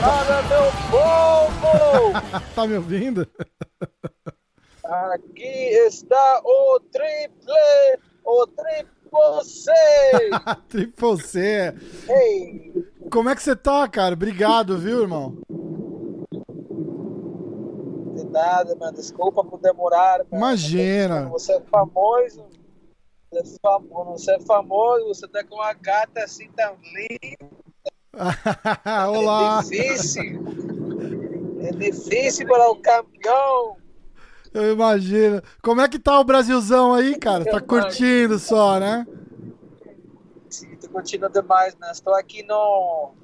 Fala, meu povo! tá me ouvindo? Aqui está o triple, o triple C! triple C! Ei! Como é que você tá, cara? Obrigado, viu, irmão? Nada, mano. Desculpa por demorar. Mano. Imagina! Você é famoso. Você é famoso, você é famoso, você tá com uma gata assim tão linda. Olá! É difícil. É difícil para o campeão. Eu imagino. Como é que tá o Brasilzão aí, cara? Tá curtindo só, né? Sim, tô curtindo demais, né? Estou aqui no.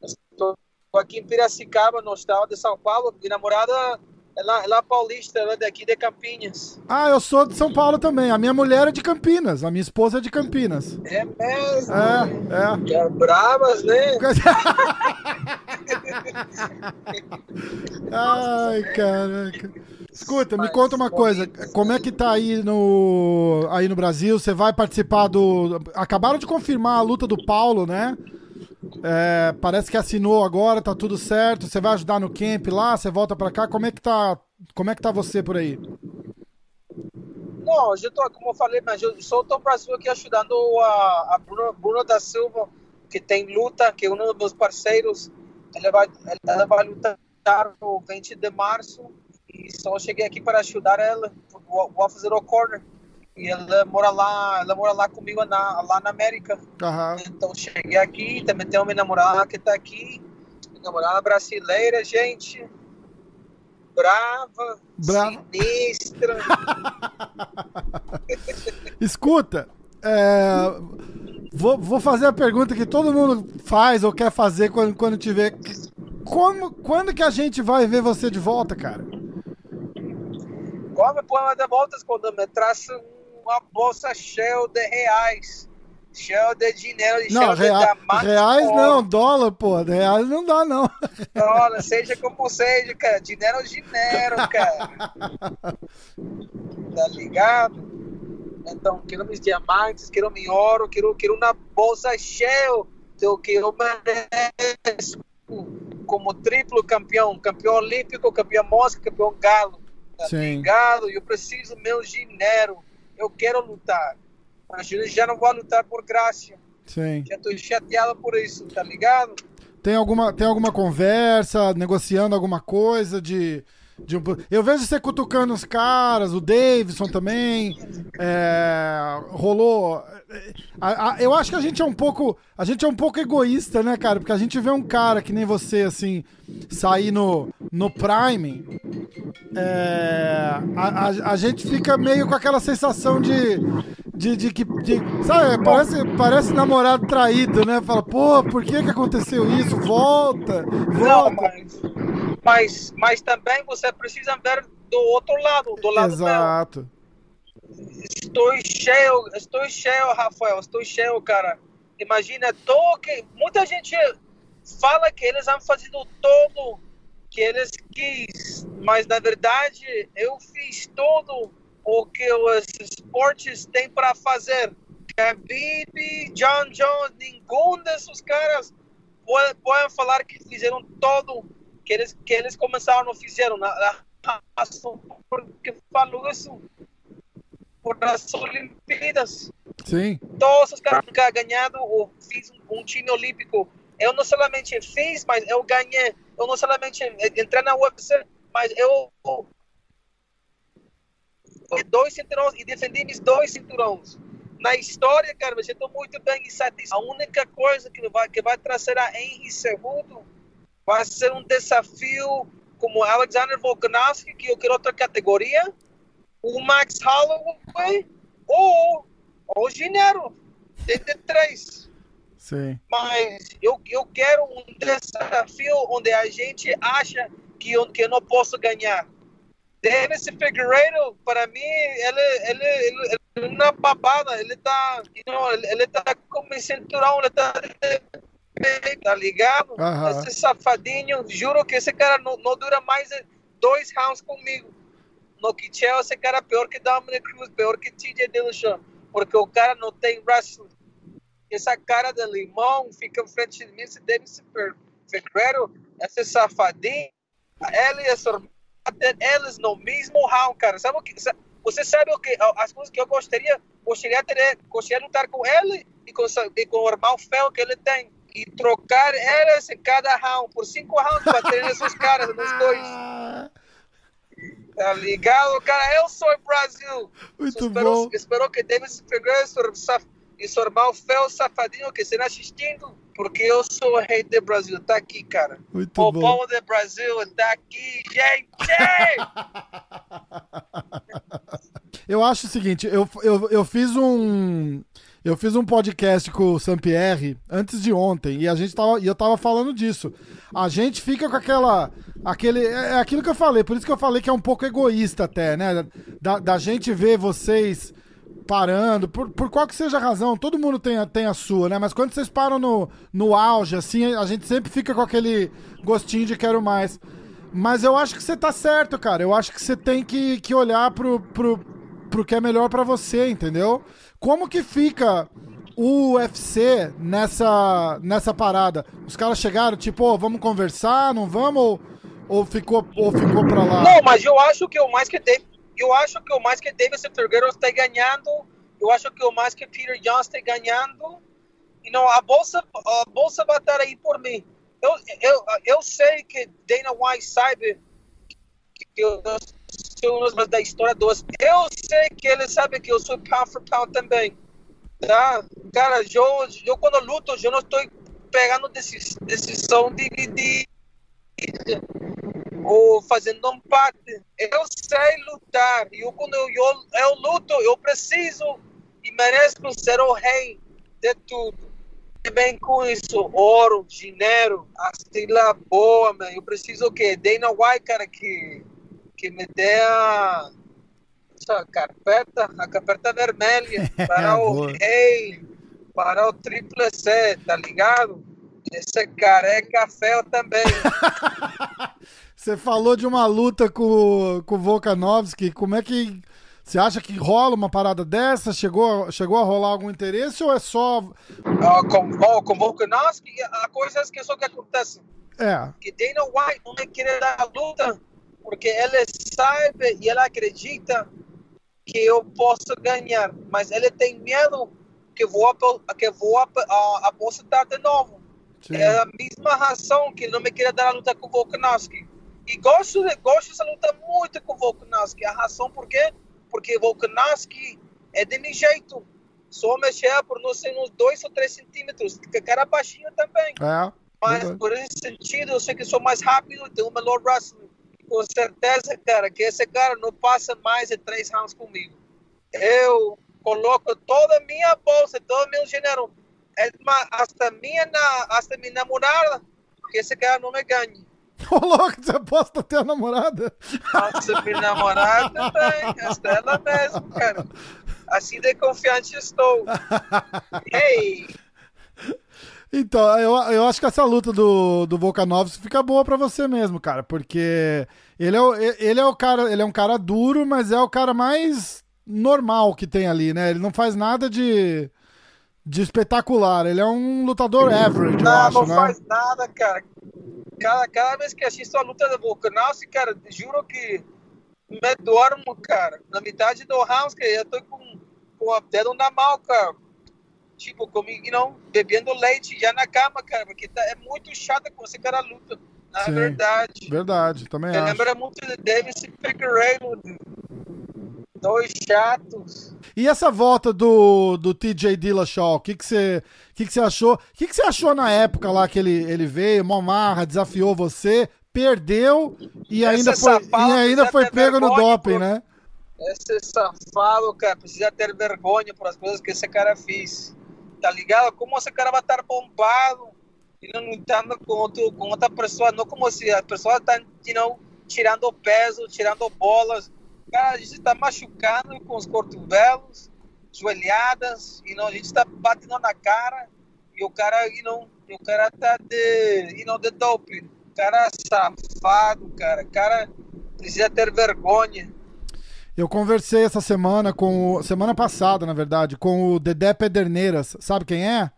Estou aqui em Piracicaba, no estado de São Paulo. Minha namorada ela, ela é paulista, ela é daqui de Campinas. Ah, eu sou de São Paulo também. A minha mulher é de Campinas, a minha esposa é de Campinas. É mesmo? É, é. É bravas, né? Ai, caraca. Escuta, me conta uma coisa. Como é que tá aí no, aí no Brasil? Você vai participar do. Acabaram de confirmar a luta do Paulo, né? É, parece que assinou agora, tá tudo certo. Você vai ajudar no camp lá, você volta para cá. Como é que tá? Como é que tá você por aí? Não, eu tô, como eu falei, mas eu só estou Brasil aqui ajudando a, a Bruno, Bruno, da Silva, que tem luta, que é um dos meus parceiros. Ela vai, ela vai lutar no 20 de março e só cheguei aqui para ajudar ela. Vou, vou fazer o corner. E ela mora lá, ela mora lá comigo na, lá na América. Uhum. Então cheguei aqui, também tenho minha namorada que está aqui. Minha namorada brasileira, gente. Brava, Brava. sinistra. Escuta, é, vou, vou fazer a pergunta que todo mundo faz ou quer fazer quando, quando te vê. Como, quando que a gente vai ver você de volta, cara? Quando me põe de voltas, quando me traz uma bolsa cheia de reais. Cheia de dinheiro, não, cheia rea de diamantes. Reais não, dólar, pô. Reais não dá, não. Dólar, seja como seja, cara. Dinheiro é dinheiro, cara. tá ligado? Então, quero meus diamantes, quero meu ouro, quero, quero uma bolsa cheia do que eu mereço como triplo campeão, campeão olímpico, campeão mosca, campeão galo. Tá Sim. ligado? Eu preciso meu dinheiro. Eu quero lutar. Mas eu já não vou lutar por graça. Sim. Já tô chateado por isso, tá ligado? Tem alguma, tem alguma conversa, negociando alguma coisa de. Um... Eu vejo você cutucando os caras, o Davidson também. É, rolou. A, a, eu acho que a gente é um pouco. A gente é um pouco egoísta, né, cara? Porque a gente vê um cara que nem você, assim, sair no, no Prime. É, a, a, a gente fica meio com aquela sensação de. De, de que. De, sabe, parece, parece namorado traído, né? Fala, pô, por que, que aconteceu isso? Volta! Volta! Não, mas, mas, mas também você precisa ver do outro lado, do lado Exato. Meu. Estou cheio, estou cheio, Rafael, estou cheio, cara. Imagina, tô que muita gente fala que eles vão fazer todo que eles quis, mas na verdade eu fiz todo o que os esportes têm para fazer. Khabib, John Jones, nenhum desses caras pode, podem falar que fizeram todo que eles que eles começaram fizeram. A razão porque falo isso por as Olimpíadas. Sim. Todos os caras que ganhado ou fiz um, um time olímpico. Eu não somente fiz, mas eu ganhei. Eu não somente entrei na UFC, mas eu dois cinturões e defendi meus dois cinturões. Na história, cara, eu estou muito bem insatisfeito. A única coisa que vai, que vai trazer a Henry Cejudo vai ser um desafio como Alexander Volkanovski, que eu quero outra categoria, o Max Holloway ou o Ginero, TT3. Sim. Mas eu, eu quero um desafio onde a gente acha que eu, que eu não posso ganhar. Dennis Figueiredo, para mim, ele, ele, ele, ele não é babada, ele tá, you know, ele, ele tá com o cinturão, ele tá, tá ligado? Aham. Esse safadinho, juro que esse cara não, não dura mais dois rounds comigo. no quicheo, esse cara é pior que Dominic Cruz, pior que TJ Dillashaw, porque o cara não tem wrestling. Essa cara de limão fica em frente de mim, se Davis Figueiredo, esse safadinho, ele e a eles no mesmo round, cara. Sabe o que? Você sabe o que? As coisas que eu gostaria, gostaria de, ter, gostaria de lutar com ele e com, e com o irmão feio que ele tem. E trocar eles em cada round, por cinco rounds, para ter esses caras nos dois. Tá ligado, cara? Eu sou Brasil. Muito espero, bom. Espero que Davis Figueiredo e seu irmão feio safadinho que estão assistindo porque eu sou o rei do Brasil. Tá aqui, cara. Muito o bom. povo do Brasil tá aqui, gente! eu acho o seguinte, eu, eu, eu fiz um. Eu fiz um podcast com o Sampierre antes de ontem e a gente tava, e eu tava falando disso. A gente fica com aquela. Aquele, é, é aquilo que eu falei, por isso que eu falei que é um pouco egoísta até, né? Da, da gente ver vocês parando, por, por qual que seja a razão, todo mundo tem a, tem a sua, né? Mas quando vocês param no, no auge, assim, a gente sempre fica com aquele gostinho de quero mais. Mas eu acho que você tá certo, cara. Eu acho que você tem que, que olhar pro, pro, pro que é melhor para você, entendeu? Como que fica o UFC nessa, nessa parada? Os caras chegaram, tipo, oh, vamos conversar, não vamos? Ou, ou, ficou, ou ficou pra lá? Não, mas eu acho que o mais que tem eu acho que o mais que David Figueiredo está ganhando, eu acho que o mais que Peter Jones está ganhando, e não a bolsa a bolsa vai estar aí por mim. Eu, eu, eu sei que Dana White sabe que eu sou uma da história dos. Eu sei que ele sabe que eu sou pound for pound também. Tá? Cara, eu, eu quando luto, eu não estou pegando decisão de, de ou fazendo um pacto. Eu sei lutar. Eu, quando eu, eu, eu luto, eu preciso e mereço ser o rei de tudo. E bem com isso, ouro, dinheiro, a boa, man. Eu preciso o quê? Dana White, cara, que, que me dê a, a carpeta, a carpeta vermelha para o rei, para o triple C, tá ligado? Esse careca feio também. Você falou de uma luta com, com o Volkanovski. Como é que. Você acha que rola uma parada dessa? Chegou, chegou a rolar algum interesse ou é só. Uh, com, oh, com Volkanovski, a coisa é que isso que acontece. É. Que Dana White não quer dar a luta porque ele sabe e ele acredita que eu posso ganhar, mas ele tem medo que vou que vou apostar de novo. Sim. É a mesma razão que ele não me queria dar a luta com o Volkanovski. E gosto, gosto dessa luta muito com o Volkanovski. A razão por quê? Porque Volkanovski é de meu jeito. Só mexer por não ser uns 2 ou 3 centímetros. Que cara baixinho também. É. Mas por esse sentido, eu sei que sou mais rápido e tenho o melhor wrestling. Com certeza, cara, que esse cara não passa mais de 3 rounds comigo. Eu coloco toda a minha bolsa, todo o meu dinheiro, é hasta minha, hasta minha namorada, que esse cara não me ganhe. Ô, louco, você aposta até a namorada? Nossa, minha namorada também. Esta é ela mesmo, cara. Assim de confiante estou. Ei! Então, eu, eu acho que essa luta do, do Volkanovski fica boa para você mesmo, cara, porque ele é, o, ele é o cara, ele é um cara duro, mas é o cara mais normal que tem ali, né? Ele não faz nada de, de espetacular, ele é um lutador average, não, eu acho, não né? Faz nada, cara cada, cada vez que assisto a luta do Volkanovski, cara, juro que me dormo, cara. Na metade do round, que eu tô com, com a dedo na mão, cara. Tipo, comigo, não, bebendo leite já na cama, cara, porque tá, é muito chato com esse cara luta. Na Sim, verdade. Verdade, também eu acho. Lembra muito de Davis Figueiredo. Dois chatos. E essa volta do, do TJ Dillashaw, o que que você que que achou? O que que você achou na época lá que ele, ele veio, Momarra, desafiou você, perdeu e ainda foi, safado, e ainda foi pego no doping, por... né? Esse safado, cara, precisa ter vergonha por as coisas que esse cara fez. Tá ligado? Como esse cara vai estar bombado e não lutando com, outro, com outra pessoa, não como se a pessoa está you know, tirando peso, tirando bolas Cara, a gente está machucando com os cotovelos, joelhadas, e não, a gente está batendo na cara e o cara e não, e o cara tá de, e não de dope. Cara é safado, cara. Cara precisa ter vergonha. Eu conversei essa semana com o. Semana passada, na verdade, com o Dedé Pederneiras. Sabe quem é?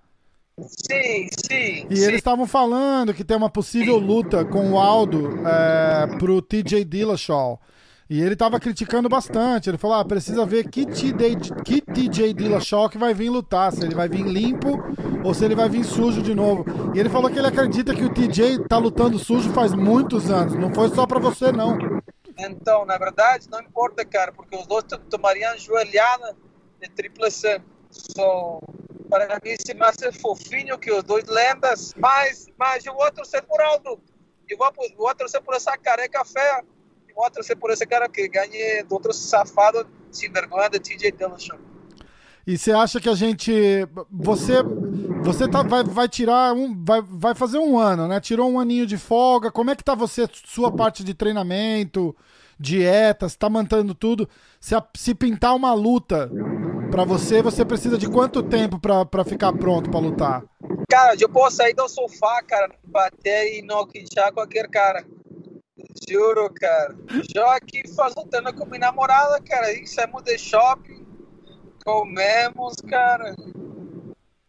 Sim, sim. E sim. eles estavam falando que tem uma possível luta com o Aldo é, pro TJ Dillashaw. E ele tava criticando bastante. Ele falou: ah, precisa ver que TJ, que TJ Dillashaw que vai vir lutar. Se ele vai vir limpo ou se ele vai vir sujo de novo. E ele falou que ele acredita que o TJ tá lutando sujo faz muitos anos. Não foi só pra você, não. Então, na verdade, não importa, cara, porque os dois tomariam joelhada de tripla C. So, para mim, se mais é fofinho que os dois lendas, mas, mas eu vou torcer por Aldo. Eu vou, eu vou torcer por essa careca feia. Eu vou torcer por esse cara que ganhe do outro safado sem vergonha de TJ Dillashaw. E você acha que a gente. Você. Você tá, vai, vai tirar um. Vai, vai fazer um ano, né? Tirou um aninho de folga. Como é que tá você, sua parte de treinamento, dietas, tá mantendo tudo? Se, a- se pintar uma luta pra você, você precisa de quanto tempo pra ficar pronto pra lutar? Cara, eu posso sair do sofá, cara, bater e noquear qualquer cara. Juro, cara. Já aqui fazendo treino com minha namorada, cara. Aí saímos de shopping, comemos, cara.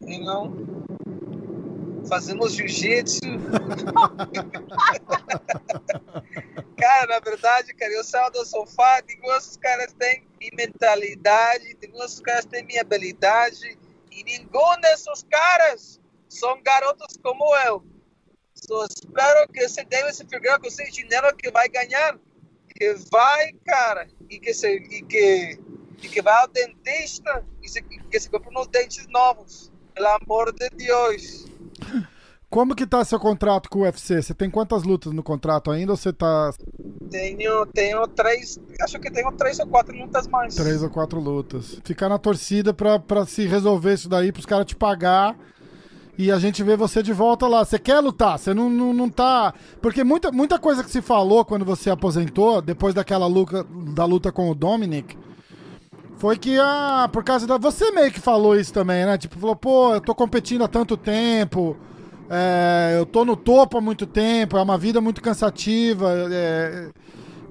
E não. Fazemos jiu-jitsu. cara, na verdade, cara, eu saio do sofá, digo, esses caras têm minha mentalidade, digo, esses caras têm minha habilidade. E nenhum desses caras são garotos como eu. Só espero que esse Davis Figueiredo com esse dinheiro que vai ganhar, que vai, cara, e que se, e que, e que vai ao dentista e se, que se compra uns dentes novos. Pelo amor de Deus. Como que tá seu contrato com o UFC? Você tem quantas lutas no contrato ainda ou você tá Tenho, tenho três, acho que tenho três ou quatro lutas mais. três ou quatro lutas? Ficar na torcida pra, pra se resolver isso daí, pros caras te pagar e a gente vê você de volta lá. Você quer lutar? Você não, não, não tá. Porque muita, muita coisa que se falou quando você aposentou, depois daquela luta, da luta com o Dominic, foi que, ah, por causa da. Você meio que falou isso também, né? Tipo, falou, pô, eu tô competindo há tanto tempo, é, eu tô no topo há muito tempo, é uma vida muito cansativa, é,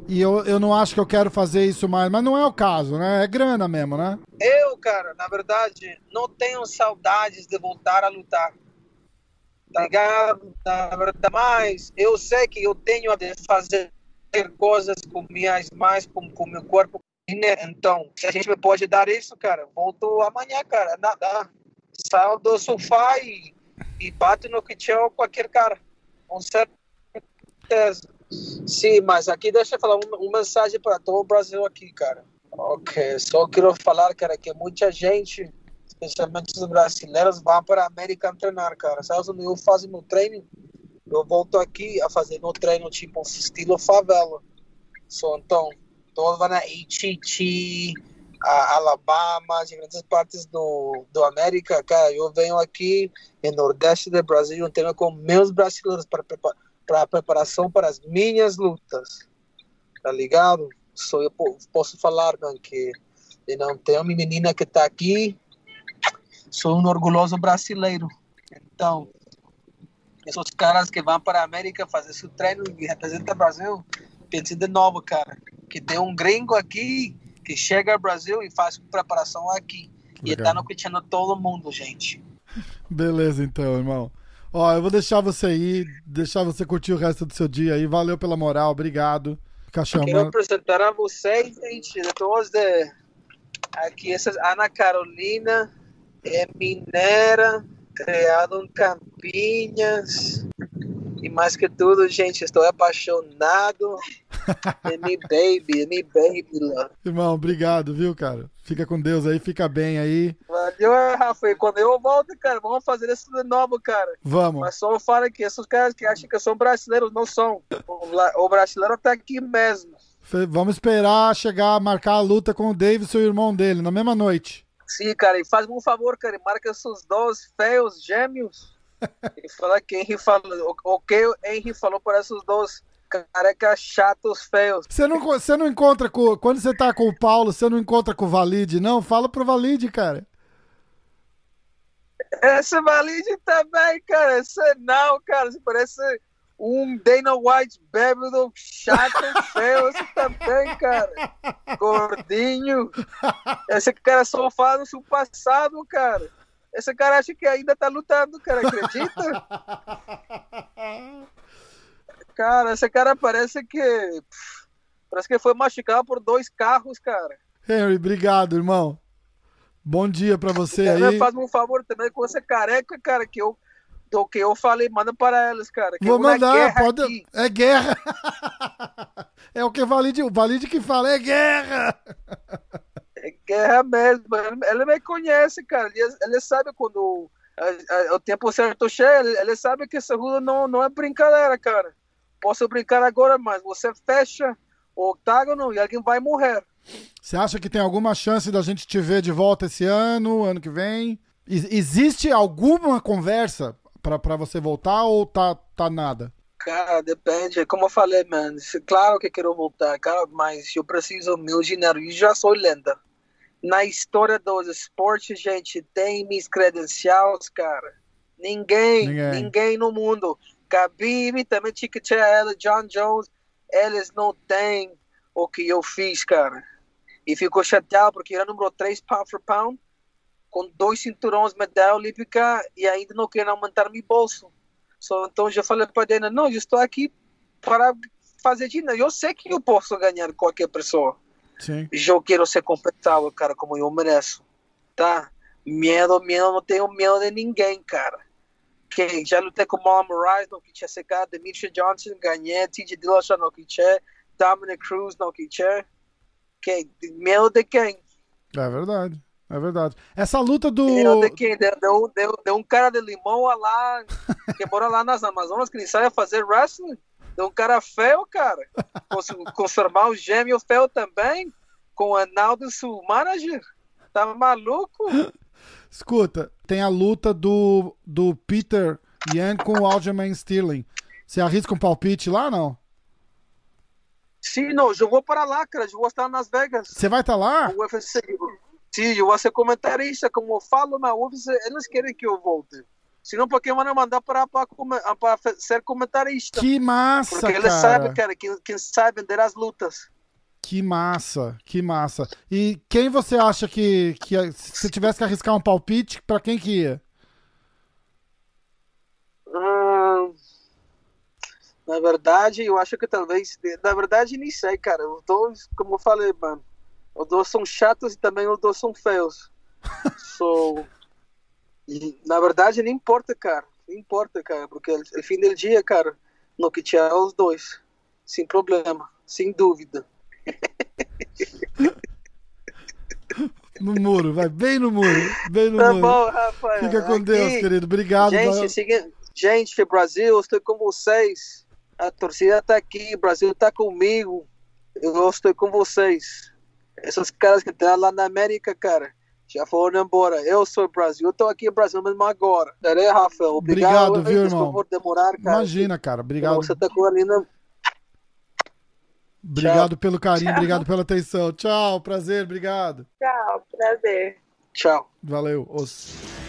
e eu, eu não acho que eu quero fazer isso mais. Mas não é o caso, né? É grana mesmo, né? Eu, cara, na verdade, não tenho saudades de voltar a lutar. Tá ligado? Na verdade, mas eu sei que eu tenho de fazer coisas com minhas mãos, com o meu corpo. Então, se a gente pode dar isso, cara, volto amanhã, cara. Nada. Saio do sofá e, e no que tinha qualquer cara. Com certeza. Sim, mas aqui deixa eu falar uma, mensagem para todo o Brasil aqui, cara. Ok, só quero falar, cara, que muita gente, especialmente os brasileiros, vão para a América treinar, cara. Sabe quando eu faço meu treino? Eu volto aqui a fazer meu treino tipo estilo favela. So, então, todos vão a ATT, a Alabama, diferentes partes do, do América, cara. Eu venho aqui no Nordeste do Brasil, eu treino com meus brasileiros para preparar para preparação para as minhas lutas, tá ligado? Só eu posso falar man, que não tenho uma menina que está aqui, sou um orgulhoso brasileiro. Então, esses caras que vão para a América fazer seu treino e representam o Brasil, pensem de novo, cara, que tem um gringo aqui que chega ao Brasil e faz preparação aqui. E está no curtindo todo mundo, gente. Beleza, então, irmão. Ó, eu vou deixar você ir, deixar você curtir o resto do seu dia aí. Valeu pela moral, obrigado. Ficar chamando. Quero apresentar a vocês, gente, todos de... Aqui, essa é Ana Carolina, é mineira, criada em Campinas. E mais que tudo, gente, estou apaixonado. É me baby, é me baby, love. Irmão, obrigado, viu, cara? Fica com Deus aí, fica bem aí. Valeu, Rafa. E quando eu volto, cara, vamos fazer isso de novo, cara. Vamos. Mas só fala que esses caras que acham que são brasileiros não são. O, brasileiro tá aqui mesmo. Vamos esperar chegar, marcar a luta com o Davis e o irmão dele, na mesma noite. Sim, cara, e faz-me um favor, cara, e marca esses dois feios gêmeos. e fala que Henry falou, o, o que o Henry falou para esses dois carecas chatos feios. Você não, você não encontra com. Quando você tá com o Paulo, você não encontra com o Valide, não? Fala pro Valide, cara. Esse Valide também, cara. Esse não, cara. Você parece Um Dana White bêbado, chato, feio, esse também, cara. Gordinho. Esse cara só fala seu passado, cara. Esse cara acha que ainda tá lutando, cara, acredita? Cara, esse cara parece que. Parece que foi machucado por dois carros, cara. Henry, obrigado, irmão. Bom dia pra você aí. Faz um favor também com essa careca, cara, que eu do que eu falei, manda para elas, cara. Vou mandar, pode. Aqui. É guerra. é o que Valide, Valide que fala, é guerra. É guerra mesmo. Ela me conhece, cara. Ele, sabe quando o tempo certo chega, ele, sabe que essa rua não, não é brincadeira, cara. Posso brincar agora, mas você fecha o octágono e alguém vai morrer. Você acha que tem alguma chance da gente te ver de volta esse ano, ano que vem? Existe alguma conversa para você voltar ou tá, tá nada? Cara, depende. Como eu falei, mano, claro que quero voltar, cara, mas eu preciso meu dinheiro e já sou lenda. Na história dos esportes, gente, tem minhas credenciais, cara. Ninguém, ninguém, ninguém no mundo. Khabib, também Chiquitela, John Jones, eles não têm o que eu fiz, cara. E ficou chateado porque era número 3 pound for pound com dois cinturões, medalha olímpica e ainda não quero aumentar meu bolso. So, então já falei para Dana, não, eu estou aqui para fazer dinheiro. Eu sei que eu posso ganhar qualquer pessoa. Sim. Eu quero ser compensado, cara, como eu mereço. Tá? Medo, medo, não tenho medo de ninguém, cara. Que já lutei com Moraes, não que tinha secado, Demetri Johnson, ganhei, TJ Dillashaw, não que tinha, Dominic Cruz, não que tinha. Medo de quem? É verdade. É verdade. Essa luta do. Deu, deu, deu, deu um cara de limão lá, que mora lá nas Amazonas, que nem sabe fazer wrestling. Deu um cara feio, cara. Com, seu irmão gêmeo feio também. Com o Arnaldo, seu manager. Tá maluco? Escuta, tem a luta do, do Peter Yan com o Aljamain Sterling. Você arrisca um palpite lá não? Sim, não, eu vou para lá, cara. Eu vou estar nas Vegas. Você vai estar lá? O UFC. Sim, eu vou ser comentarista, como eu falo na UFC, eles querem que eu volte. Senão, por que vão mandar para, para, para ser comentarista? Que massa, Porque eles cara. sabem, cara, quem, quem sabe vender as lutas. Que massa, que massa. E quem você acha que, que se tivesse que arriscar um palpite, para quem que ia? Hum, na verdade, eu acho que talvez. Na verdade, nem sei, cara. Os dois, como eu falei, mano. Os dois são chatos e também os dois são feios. so, na verdade, não importa, cara. Não importa, cara. Porque no fim do dia, cara, no que tinha os dois. Sem problema. Sem dúvida. No muro, vai bem no muro. Bem no tá muro. bom, Rafael. Fica com Aqui, Deus, querido. Obrigado. Gente, seguinte, gente, Brasil, estou com vocês. A torcida está aqui, o Brasil está comigo. Eu estou com vocês. Esses caras que estão lá na América, cara, já foram embora. Eu sou Brasil, eu tô aqui no Brasil mesmo agora. Peraí, Rafael. Obrigado, obrigado viu, irmão? Por demorar, cara. Imagina, cara. Obrigado. Você tá com a linda... Obrigado Tchau. pelo carinho, Tchau. obrigado pela atenção. Tchau, prazer, obrigado. Tchau, prazer. Tchau. Valeu. Os...